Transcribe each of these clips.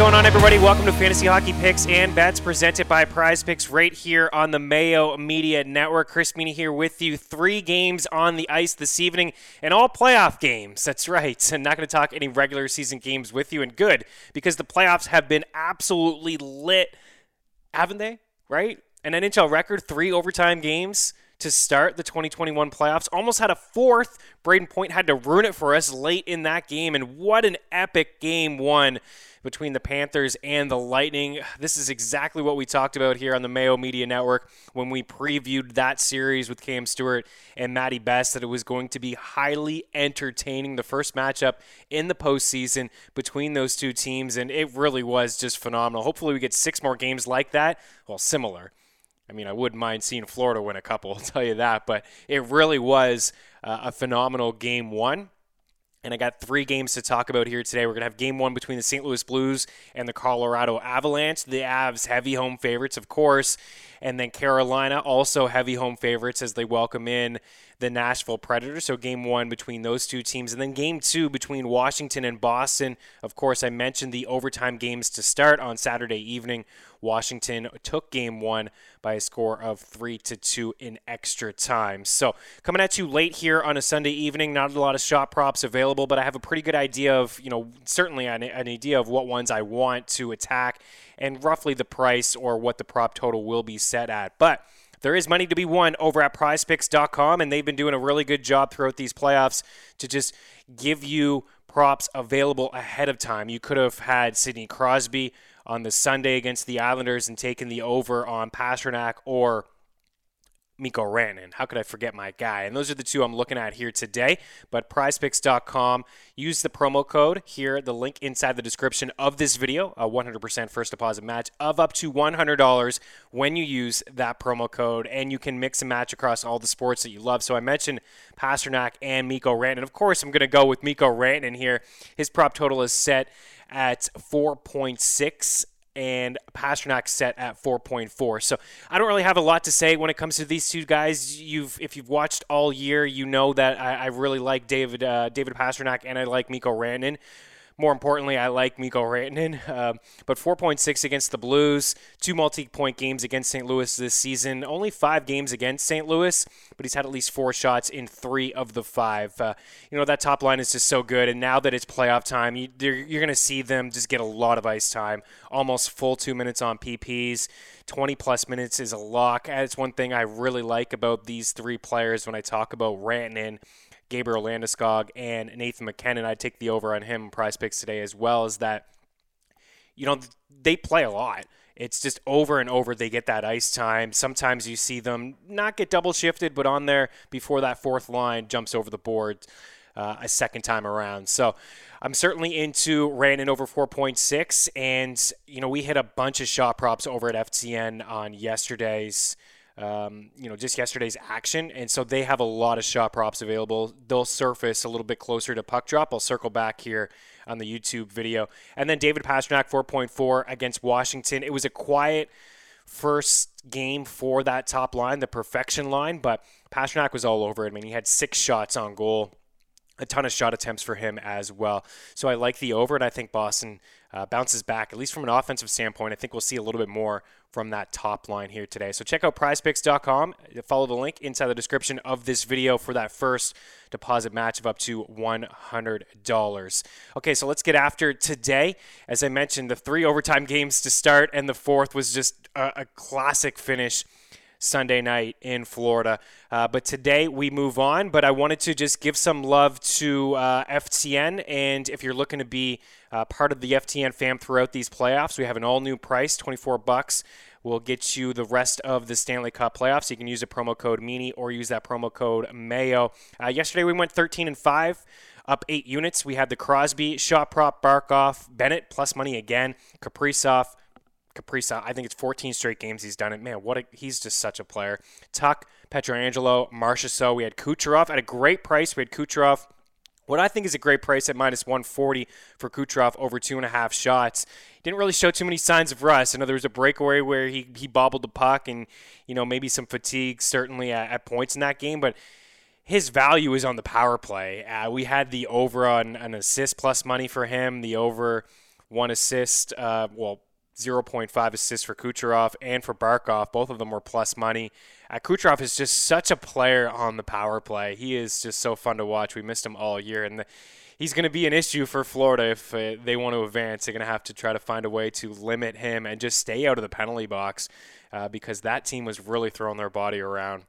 going on, everybody? Welcome to Fantasy Hockey Picks and Bets presented by Prize Picks right here on the Mayo Media Network. Chris Meaney here with you. Three games on the ice this evening and all playoff games. That's right. I'm not going to talk any regular season games with you, and good because the playoffs have been absolutely lit, haven't they? Right? An NHL record, three overtime games to start the 2021 playoffs. Almost had a fourth. Brayden Point had to ruin it for us late in that game, and what an epic game one between the Panthers and the Lightning. This is exactly what we talked about here on the Mayo Media Network when we previewed that series with Cam Stewart and Matty Best, that it was going to be highly entertaining. The first matchup in the postseason between those two teams, and it really was just phenomenal. Hopefully, we get six more games like that. Well, similar. I mean, I wouldn't mind seeing Florida win a couple, I'll tell you that, but it really was uh, a phenomenal game one. And I got three games to talk about here today. We're going to have game one between the St. Louis Blues and the Colorado Avalanche. The Avs, heavy home favorites, of course. And then Carolina, also heavy home favorites as they welcome in the Nashville Predators. So game one between those two teams. And then game two between Washington and Boston. Of course, I mentioned the overtime games to start on Saturday evening. Washington took game one by a score of three to two in extra time. So coming at you late here on a Sunday evening, not a lot of shot props available, but I have a pretty good idea of, you know, certainly an, an idea of what ones I want to attack and roughly the price or what the prop total will be set at. But there is money to be won over at prizepicks.com, and they've been doing a really good job throughout these playoffs to just give you props available ahead of time. You could have had Sidney Crosby on the Sunday against the Islanders and taken the over on Pastrnak or Mikko Rantanen. How could I forget my guy? And those are the two I'm looking at here today. But prizepicks.com, use the promo code here, the link inside the description of this video, a 100% first deposit match of up to $100 when you use that promo code. And you can mix and match across all the sports that you love. So I mentioned Pastrnak and Mikko Rantanen. Of course, I'm going to go with Mikko Rantanen here. His prop total is set at 4.6 and Pastrnak set at 4.4. So I don't really have a lot to say when it comes to these two guys. You've if you've watched all year, you know that I, I really like David uh, David Pastrnak and I like Mikko Rantanen. More importantly, I like Mikko Rantanen. Uh, but 4.6 against the Blues, two multi-point games against St. Louis this season. Only five games against St. Louis, but he's had at least four shots in three of the five. Uh, you know that top line is just so good, and now that it's playoff time, you, you're going to see them just get a lot of ice time, almost full two minutes on PPs. 20 plus minutes is a lock. That's one thing I really like about these three players when I talk about Rantanen Gabriel Landeskog and Nathan MacKinnon. I'd take the over on him prize picks today as well as that, you know, they play a lot. It's just over and over they get that ice time. Sometimes you see them not get double shifted, but on there before that fourth line jumps over the board uh, a second time around. So I'm certainly into Rantanen over 4.6. And, you know, we hit a bunch of shot props over at FTN on yesterday's um, you know, just yesterday's action. And so they have a lot of shot props available. They'll surface a little bit closer to puck drop. I'll circle back here on the YouTube video. And then David Pastrnak, 4.4 against Washington. It was a quiet first game for that top line, the perfection line, but Pastrnak was all over it. I mean, he had six shots on goal a ton of shot attempts for him as well. So I like the over, and I think Boston uh, bounces back, at least from an offensive standpoint. I think we'll see a little bit more from that top line here today. So check out prizepicks.com. Follow the link inside the description of this video for that first deposit match of up to $100. Okay, so let's get after today. As I mentioned, the three overtime games to start, and the fourth was just a, a classic finish Sunday night in Florida. Uh, but today we move on. But I wanted to just give some love to uh, FTN. And if you're looking to be uh, part of the FTN fam throughout these playoffs, we have an all new price 24 bucks will get you the rest of the Stanley Cup playoffs. You can use the promo code Meaney or use that promo code Mayo. Uh, yesterday we went 13 and 5, up eight units. We had the Crosby, Shot Prop, Barkov, Bennett plus money again, Kaprizov, Kaprizov. I think it's 14 straight games he's done it. Man, what a, he's just such a player. Tuch, Pietrangelo, Marchessault. We had Kucherov at a great price. We had Kucherov what I think is a great price at minus 140 for Kucherov over two and a half shots. Didn't really show too many signs of rust. I know there was a breakaway where he, he bobbled the puck and, you know, maybe some fatigue certainly at, at points in that game, but his value is on the power play. Uh, we had the over on an assist plus money for him, the over one assist, uh, well, 0.5 assists for Kucherov and for Barkov. Both of them were plus money. Uh, Kucherov is just such a player on the power play. He is just so fun to watch. We missed him all year, and the, he's going to be an issue for Florida if uh, they want to advance. They're going to have to try to find a way to limit him and just stay out of the penalty box uh, because that team was really throwing their body around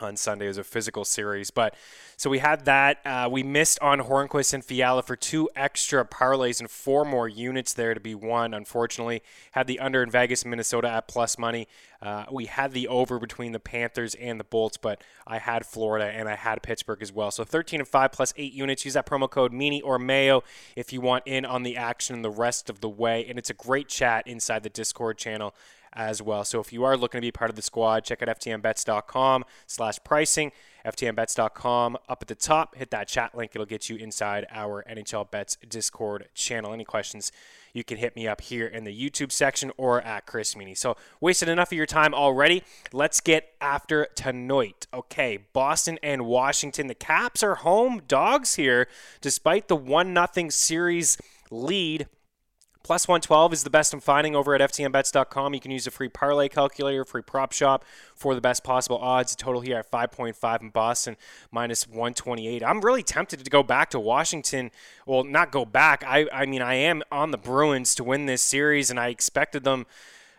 on Sunday. It was a physical series. But so we had that. Uh, we missed on Hornqvist and Fiala for two extra parlays and four more units there to be won. Unfortunately, had the under in Vegas, Minnesota at plus money. Uh, we had the over between the Panthers and the Bolts, but I had Florida and I had Pittsburgh as well. So 13 and 5 plus 8 units. Use that promo code Meaney or Mayo if you want in on the action the rest of the way. And it's a great chat inside the Discord channel as well. So if you are looking to be part of the squad, check out ftnbets.com slash pricing. ftnbets.com up at the top. Hit that chat link. It'll get you inside our NHL Bets Discord channel. Any questions, you can hit me up here in the YouTube section or at Chris Meaney. So wasted enough of your time already. Let's get after tonight. Okay, Boston and Washington. The Caps are home dogs here, despite the 1 0 series lead Plus 112 is the best I'm finding over at FTNBets.com. You can use a free parlay calculator, free prop shop for the best possible odds. Total here at 5.5 in Boston, minus 128. I'm really tempted to go back to Washington. Well, not go back. I, I mean, I am on the Bruins to win this series, and I expected them.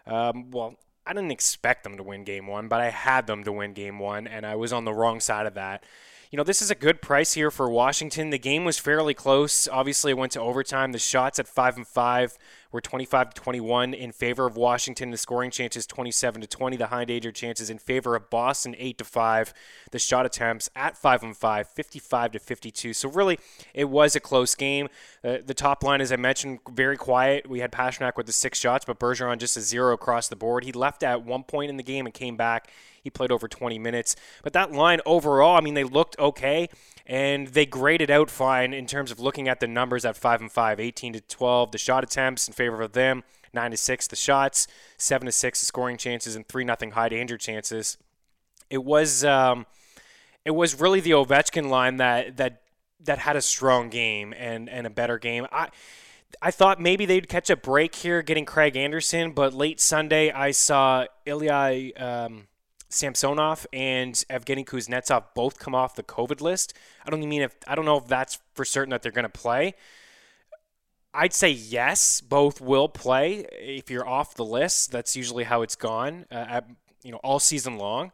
Um, well, I didn't expect them to win game one, but I had them to win game one, and I was on the wrong side of that you know, this is a good price here for Washington. The game was fairly close. Obviously, it went to overtime. The shots at five and five were 25 to 21 in favor of Washington. The scoring chances 27 to 20. The high danger chances in favor of Boston 8 to 5. The shot attempts at 5 and 5 55 to 52. So really, it was a close game. Uh, the top line, as I mentioned, very quiet. We had Pastrnak with the six shots, but Bergeron just a zero across the board. He left at one point in the game and came back. He played over 20 minutes. But that line overall, I mean, they looked okay and they graded out fine in terms of looking at the numbers at 5 and 5, 18 to 12, the shot attempts in favor of them, 9 to 6 the shots, 7 to 6 the scoring chances and 3 nothing high danger chances. It was um, it was really the Ovechkin line that that that had a strong game and and a better game. I I thought maybe they'd catch a break here getting Craig Anderson, but late Sunday I saw Ilya um, Samsonov and Evgeny Kuznetsov both come off the COVID list. I don't mean if I don't know if that's for certain that they're going to play. I'd say yes, both will play. If you're off the list, that's usually how it's gone, uh, at, you know, all season long.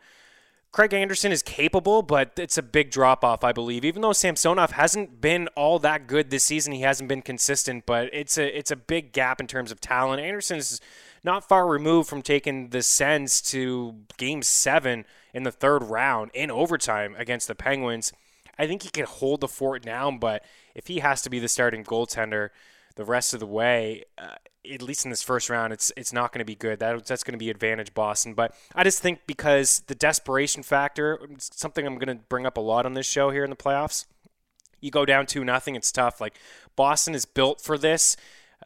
Craig Anderson is capable, but it's a big drop off, I believe. Even though Samsonov hasn't been all that good this season, he hasn't been consistent. But it's a it's a big gap in terms of talent. Anderson is not far removed from taking the Sens to game seven in the third round in overtime against the Penguins. I think he can hold the fort down, but if he has to be the starting goaltender the rest of the way, uh, at least in this first round, it's it's not going to be good. That, that's going to be advantage Boston. But I just think because the desperation factor, something I'm going to bring up a lot on this show here in the playoffs. You go down two nothing, it's tough. Like Boston is built for this.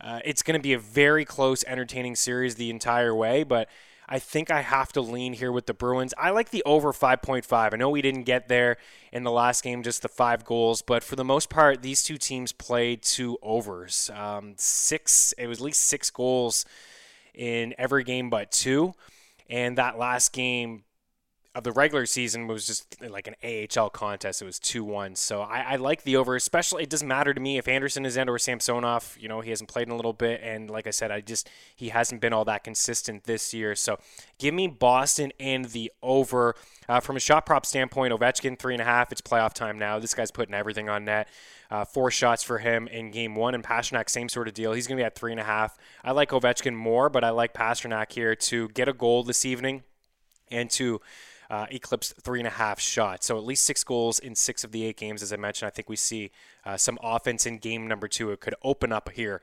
Uh, it's going to be a very close, entertaining series the entire way, but I think I have to lean here with the Bruins. I like the over 5.5. I know we didn't get there in the last game, just the five goals, but for the most part, these two teams played two overs. Um, six, it was at least six goals in every game but two. And that last game, of the regular season was just like an AHL contest. It was 2 1. So I, I, like the over, especially. It doesn't matter to me if Anderson is in or Samsonov. You know, he hasn't played in a little bit. And like I said, I just, he hasn't been all that consistent this year. So give me Boston and the over. Uh, from a shot prop standpoint, Ovechkin, three and a half. It's playoff time now. This guy's putting everything on net. Uh, four shots for him in game one. And Pastrnak, same sort of deal. He's going to be at three and a half. I like Ovechkin more, but I like Pastrnak here to get a goal this evening and to uh, eclipsed three and a half shots. So at least six goals in six of the eight games, as I mentioned. I think we see uh, some offense in game number two. It could open up here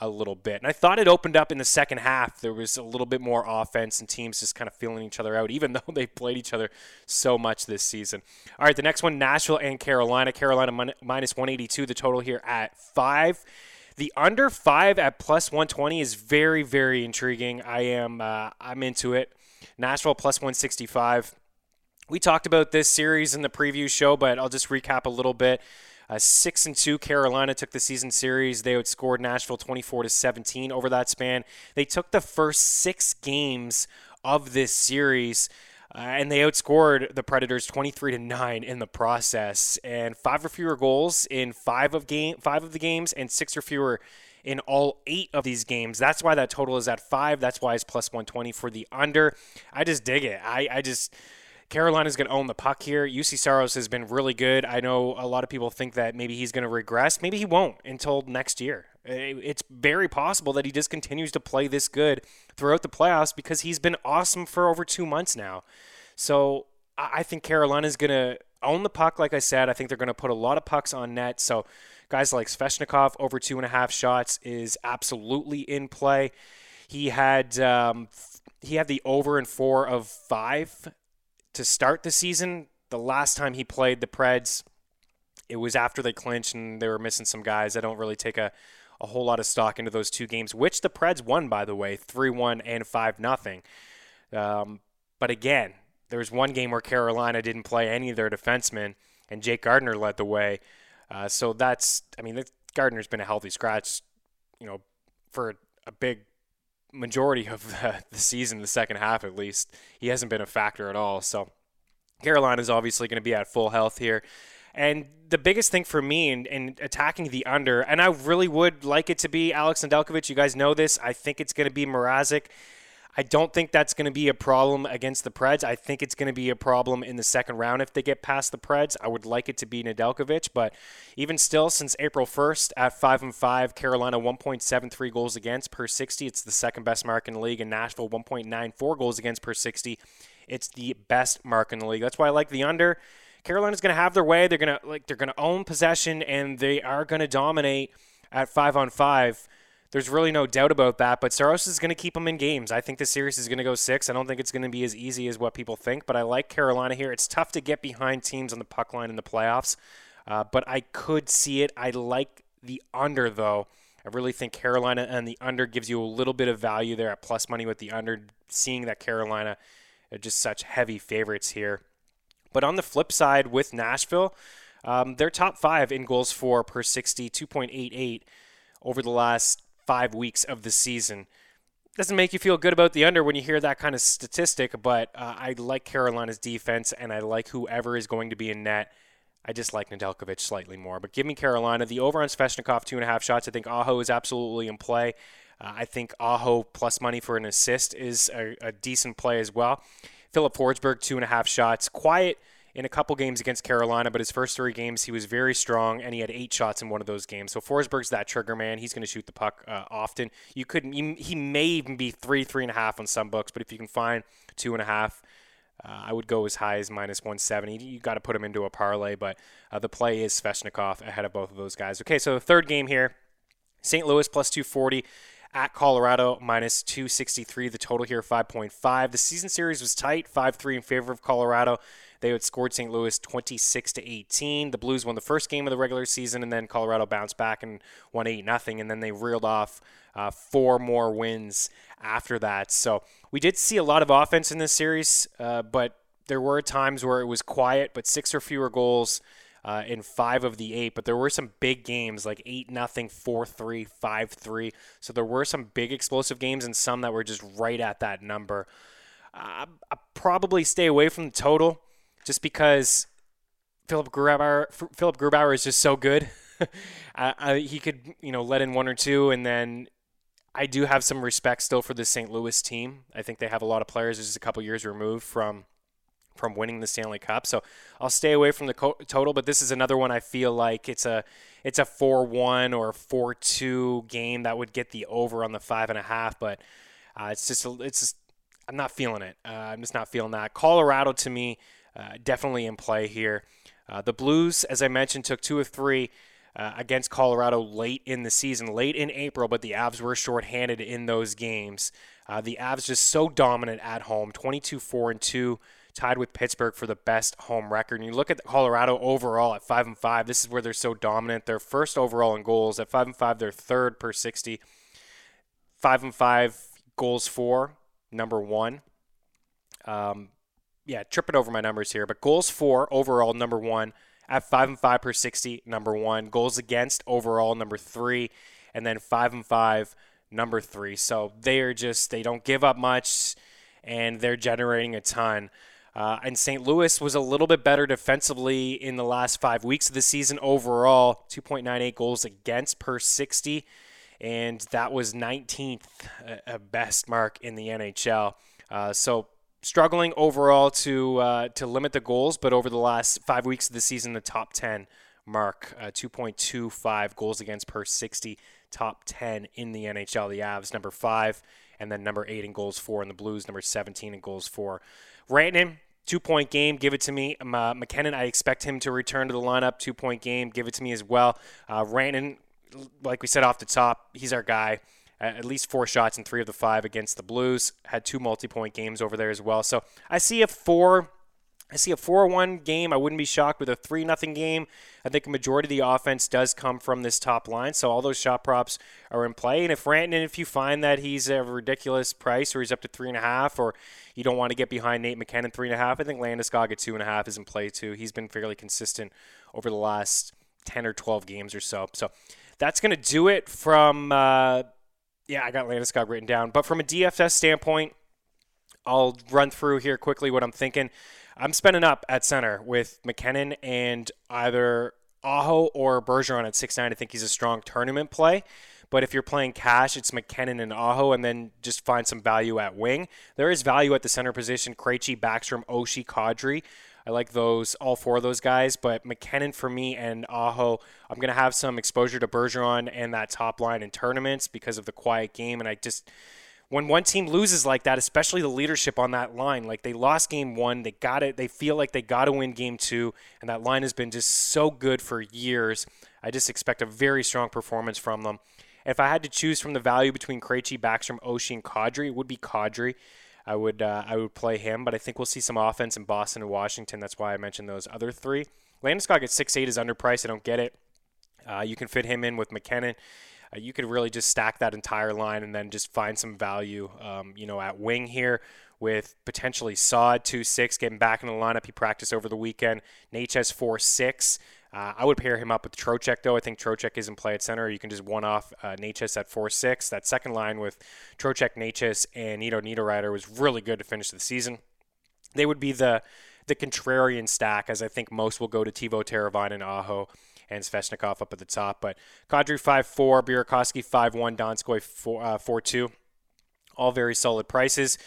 a little bit. And I thought it opened up in the second half. There was a little bit more offense and teams just kind of feeling each other out, even though they played each other so much this season. All right, the next one Nashville and Carolina. Carolina min- minus 182, the total here at five. The under five at plus 120 is very, very intriguing. I am, uh, I'm into it. Nashville plus 165. We talked about this series in the preview show, but I'll just recap a little bit. Uh, six and two, Carolina took the season series. They outscored Nashville 24 to 17 over that span. They took the first six games of this series. Uh, and they outscored the Predators 23 to 9 in the process and five or fewer goals in five of game five of the games and six or fewer in all 8 of these games. That's why that total is at 5. That's why it's plus 120 for the under. I just dig it. I I just Carolina's going to own the puck here. Juuse Saros has been really good. I know a lot of people think that maybe he's going to regress. Maybe he won't until next year. It's very possible that he just continues to play this good throughout the playoffs because he's been awesome for over two months now. So I think Carolina's going to own the puck, like I said. I think they're going to put a lot of pucks on net. So guys like Svechnikov over two and a half shots is absolutely in play. He had um, he had the over and four of five to start the season. The last time he played the Preds, it was after they clinched and they were missing some guys. I don't really take a, a whole lot of stock into those two games, which the Preds won, by the way, 3 1 and 5 0. Um, but again, there was one game where Carolina didn't play any of their defensemen, and Jake Gardiner led the way. Uh, so that's, I mean, Gardiner's been a healthy scratch, you know, for a big majority of the, the season, the second half at least, he hasn't been a factor at all. So Carolina is obviously going to be at full health here. And the biggest thing for me in, in, attacking the under, and I really would like it to be Alex Nedeljkovic. You guys know this. I think it's going to be Mrazek. I don't think that's going to be a problem against the Preds. I think it's going to be a problem in the second round if they get past the Preds. I would like it to be Nedeljkovic, but even still, since April 1st at five and five, Carolina 1.73 goals against per 60. It's the second best mark in the league, and Nashville 1.94 goals against per 60. It's the best mark in the league. That's why I like the under. Carolina's going to have their way. They're going to like they're going to own possession, and they are going to dominate at five on five. There's really no doubt about that. But Saros is going to keep them in games. I think the series is going to go six. I don't think it's going to be as easy as what people think, but I like Carolina here. It's tough to get behind teams on the puck line in the playoffs, uh, but I could see it. I like the under, though. I really think Carolina and the under gives you a little bit of value there at plus money with the under, seeing that Carolina are just such heavy favorites here. But on the flip side, with Nashville, um, they're top five in goals for per 60, 2.88 over the last five weeks of the season. Doesn't make you feel good about the under when you hear that kind of statistic, but uh, I like Carolina's defense and I like whoever is going to be in net. I just like Nedeljkovic slightly more, but give me Carolina. The over on Svechnikov, two and a half shots. I think Aho is absolutely in play. Uh, I think Aho plus money for an assist is a, a decent play as well. Filip Forsberg, two and a half shots. Quiet in a couple games against Carolina, but his first three games he was very strong, and he had eight shots in one of those games. So Forsberg's that trigger man. He's going to shoot the puck uh, often. You couldn't. You, he may even be three, three and a half on some books, but if you can find two and a half. Uh, I would go as high as minus 170. You got to put him into a parlay, but uh, the play is Svechnikov ahead of both of those guys. Okay, so the third game here St. Louis plus 240 at Colorado minus 263. The total here 5.5. The season series was tight, 5 3 in favor of Colorado. They had scored St. Louis 26 to 18. The Blues won the first game of the regular season, and then Colorado bounced back and won 8 nothing. And then they reeled off uh, four more wins after that. So we did see a lot of offense in this series, uh, but there were times where it was quiet, but six or fewer goals. Uh, in five of the eight, but there were some big games like 8 nothing, 4 3, 5 3. So there were some big explosive games and some that were just right at that number. Uh, I probably stay away from the total just because Philipp Grubauer, Philipp Grubauer is just so good. uh, he could, you know, let in one or two, and then I do have some respect still for the St. Louis team. I think they have a lot of players just a couple years removed from from winning the Stanley Cup. So I'll stay away from the co- total, but this is another one I feel like it's a it's a four one or four two game that would get the over on the five and a half. But uh, it's just it's just, I'm not feeling it. Uh, I'm just not feeling that. Colorado to me definitely in play here. Uh, the Blues, as I mentioned, took two of three uh, against Colorado late in the season, late in April, but the Avs were shorthanded in those games. Uh, the Avs just so dominant at home, 22 4 and 2, tied with Pittsburgh for the best home record. And you look at Colorado overall at 5 and 5, this is where they're so dominant. They're first overall in goals. At 5 and 5, they're third per 60. 5 and 5 goals for, number one. Um, yeah, tripping over my numbers here, but goals for overall, number one. At 5 and 5 per 60, number one. Goals against overall, number three. And then 5 and 5 number three. So they are just, they don't give up much and they're generating a ton. Uh, and St. Louis was a little bit better defensively in the last five weeks of the season overall 2.98 goals against per 60. And that was 19th uh, best mark in the NHL. Uh, so struggling overall to uh, to limit the goals, but over the last five weeks of the season, the top 10 mark, uh, 2.25 goals against per 60 top 10 in the NHL. The Avs, number five, and then number eight in goals for, and the Blues, number 17 in goals for. Rantanen, two point game, give it to me. Um, uh, MacKinnon, I expect him to return to the lineup, two point game, give it to me as well. Uh, Rantanen, like we said off the top, he's our guy. At least four shots in three of the five against the Blues. Had two multi point games over there as well. So I see a four I see a 4-1 game. I wouldn't be shocked with a 3 0 game. I think a majority of the offense does come from this top line, so all those shot props are in play. And if Rantanen, if you find that he's a ridiculous price or he's up to three and a half, or you don't want to get behind Nate MacKinnon three and a half, I think Landeskog at two and a half is in play too. He's been fairly consistent over the last 10 or 12 games or so. So that's going to do it from. Uh, yeah, I got Landeskog written down. But from a DFS standpoint, I'll run through here quickly what I'm thinking. I'm spending up at center with MacKinnon and either Aho or Bergeron at six nine. I think he's a strong tournament play. But if you're playing cash, it's MacKinnon and Aho, and then just find some value at wing. There is value at the center position. Krejci, Backstrom, Oshie, Kadri. I like those, all four of those guys. But MacKinnon for me and Aho, I'm going to have some exposure to Bergeron and that top line in tournaments because of the quiet game. And I just when one team loses like that, especially the leadership on that line, like they lost game one, they got it, they feel like they got to win game two, and that line has been just so good for years. I just expect a very strong performance from them. If I had to choose from the value between Krejci, Backstrom, Oshie, and Kadri, it would be Kadri. I would uh, I would play him, but I think we'll see some offense in Boston and Washington. That's why I mentioned those other three. Landeskog at six eight is underpriced. I don't get it. Uh, you can fit him in with MacKinnon uh, you could really just stack that entire line and then just find some value, um, you know, at wing here with potentially Saad 2 6 getting back in the lineup. He practiced over the weekend. Necas 4 6. Uh, I would pair him up with Trocheck, though. I think Trocheck is in play at center. You can just one off uh, Necas at 4 6. That second line with Trocheck, Necas, and Nino Niederreiter was really good to finish the season. They would be the the contrarian stack, as I think most will go to Teuvo, Teravainen and Aho and Svechnikov up at the top. But Kadri 5-4, Burakovsky 5-1, Donskoy 4-2. Uh, All very solid prices.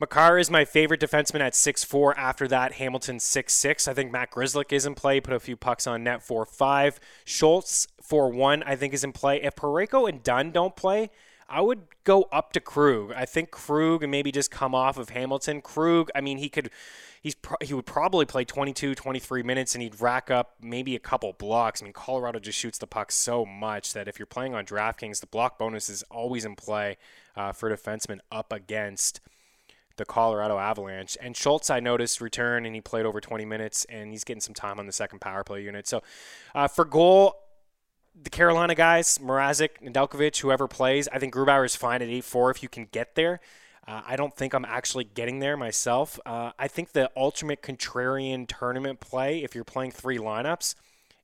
Makar is my favorite defenseman at 6'4. After that, Hamilton 6'6. I think Matt Grzelcyk is in play. Put a few pucks on net four five. Schultz four one. I think, is in play. If Parayko and Dunn don't play, I would go up to Krug. I think Krug and maybe just come off of Hamilton. Krug, I mean, he could he's pro- he would probably play 22, 23 minutes and he'd rack up maybe a couple blocks. I mean, Colorado just shoots the puck so much that if you're playing on DraftKings, the block bonus is always in play uh, for defensemen up against the Colorado Avalanche. And Schultz, I noticed, return and he played over 20 minutes and he's getting some time on the second power play unit. So uh, for goal, the Carolina guys, Mrazek, Nedeljkovic, whoever plays, I think Grubauer is fine at 8 4 if you can get there. Uh, I don't think I'm actually getting there myself. Uh, I think the ultimate contrarian tournament play, if you're playing three lineups,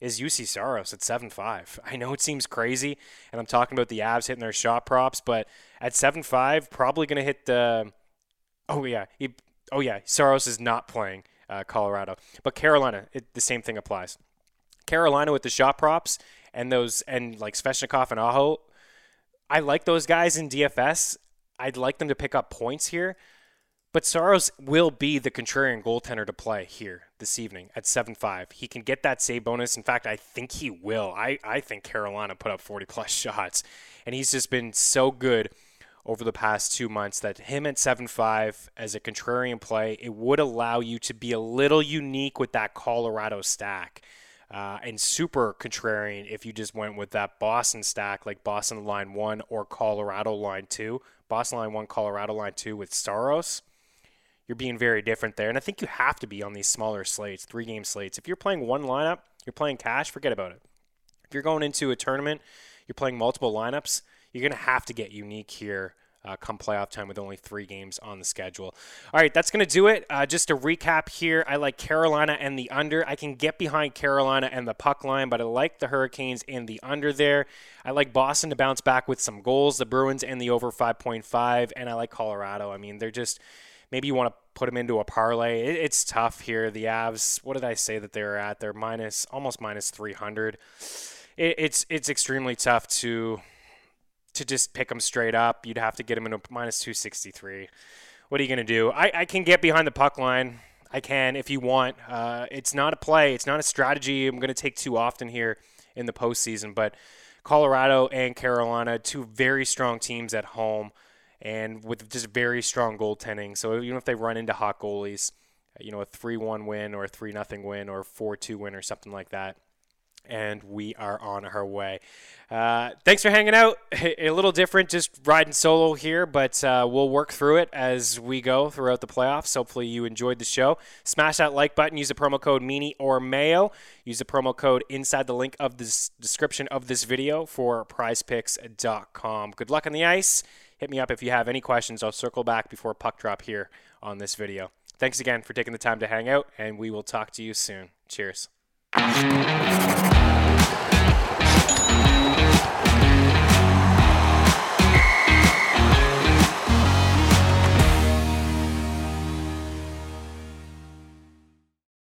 is Juuse Saros at 7 5. I know it seems crazy, and I'm talking about the Avs hitting their shot props, but at 7 5, probably going to hit the. Oh, yeah. He, oh, yeah. Saros is not playing uh, Colorado. But Carolina, it, the same thing applies. Carolina with the shot props and those, and like Svechnikov and Aho, I like those guys in DFS. I'd like them to pick up points here. But Saros will be the contrarian goaltender to play here this evening at 7 5. He can get that save bonus. In fact, I think he will. I, I think Carolina put up 40 plus shots. And he's just been so good over the past two months that him at 7 5 as a contrarian play, it would allow you to be a little unique with that Colorado stack. Uh, and super contrarian if you just went with that Boston stack, like Boston line one or Colorado line two. Boston line one, Colorado line two with Saros. You're being very different there. And I think you have to be on these smaller slates, three game slates. If you're playing one lineup, you're playing cash, forget about it. If you're going into a tournament, you're playing multiple lineups, you're going to have to get unique here uh, come playoff time with only three games on the schedule. All right, that's going to do it. Uh, just to recap here, I like Carolina and the under. I can get behind Carolina and the puck line, but I like the Hurricanes and the under there. I like Boston to bounce back with some goals, the Bruins and the over 5.5, and I like Colorado. I mean, they're just maybe you want to put them into a parlay. It, it's tough here. The Avs, what did I say that they were at? They're minus almost minus 300. It, it's it's extremely tough to to just pick them straight up. You'd have to get in a minus 263. What are you going to do? I, I can get behind the puck line. I can if you want. Uh, it's not a play. It's not a strategy I'm going to take too often here in the postseason. But Colorado and Carolina, two very strong teams at home and with just very strong goaltending. So even if they run into hot goalies, you know, a 3 1 win or a 3 0 win or a 4 2 win or something like that, and we are on our way. Uh, thanks for hanging out. A little different, just riding solo here, but uh, we'll work through it as we go throughout the playoffs. Hopefully, you enjoyed the show. Smash that like button. Use the promo code Meaney or Mayo. Use the promo code inside the link of the description of this video for PrizePicks.com. Good luck on the ice. Hit me up if you have any questions. I'll circle back before puck drop here on this video. Thanks again for taking the time to hang out, and we will talk to you soon. Cheers.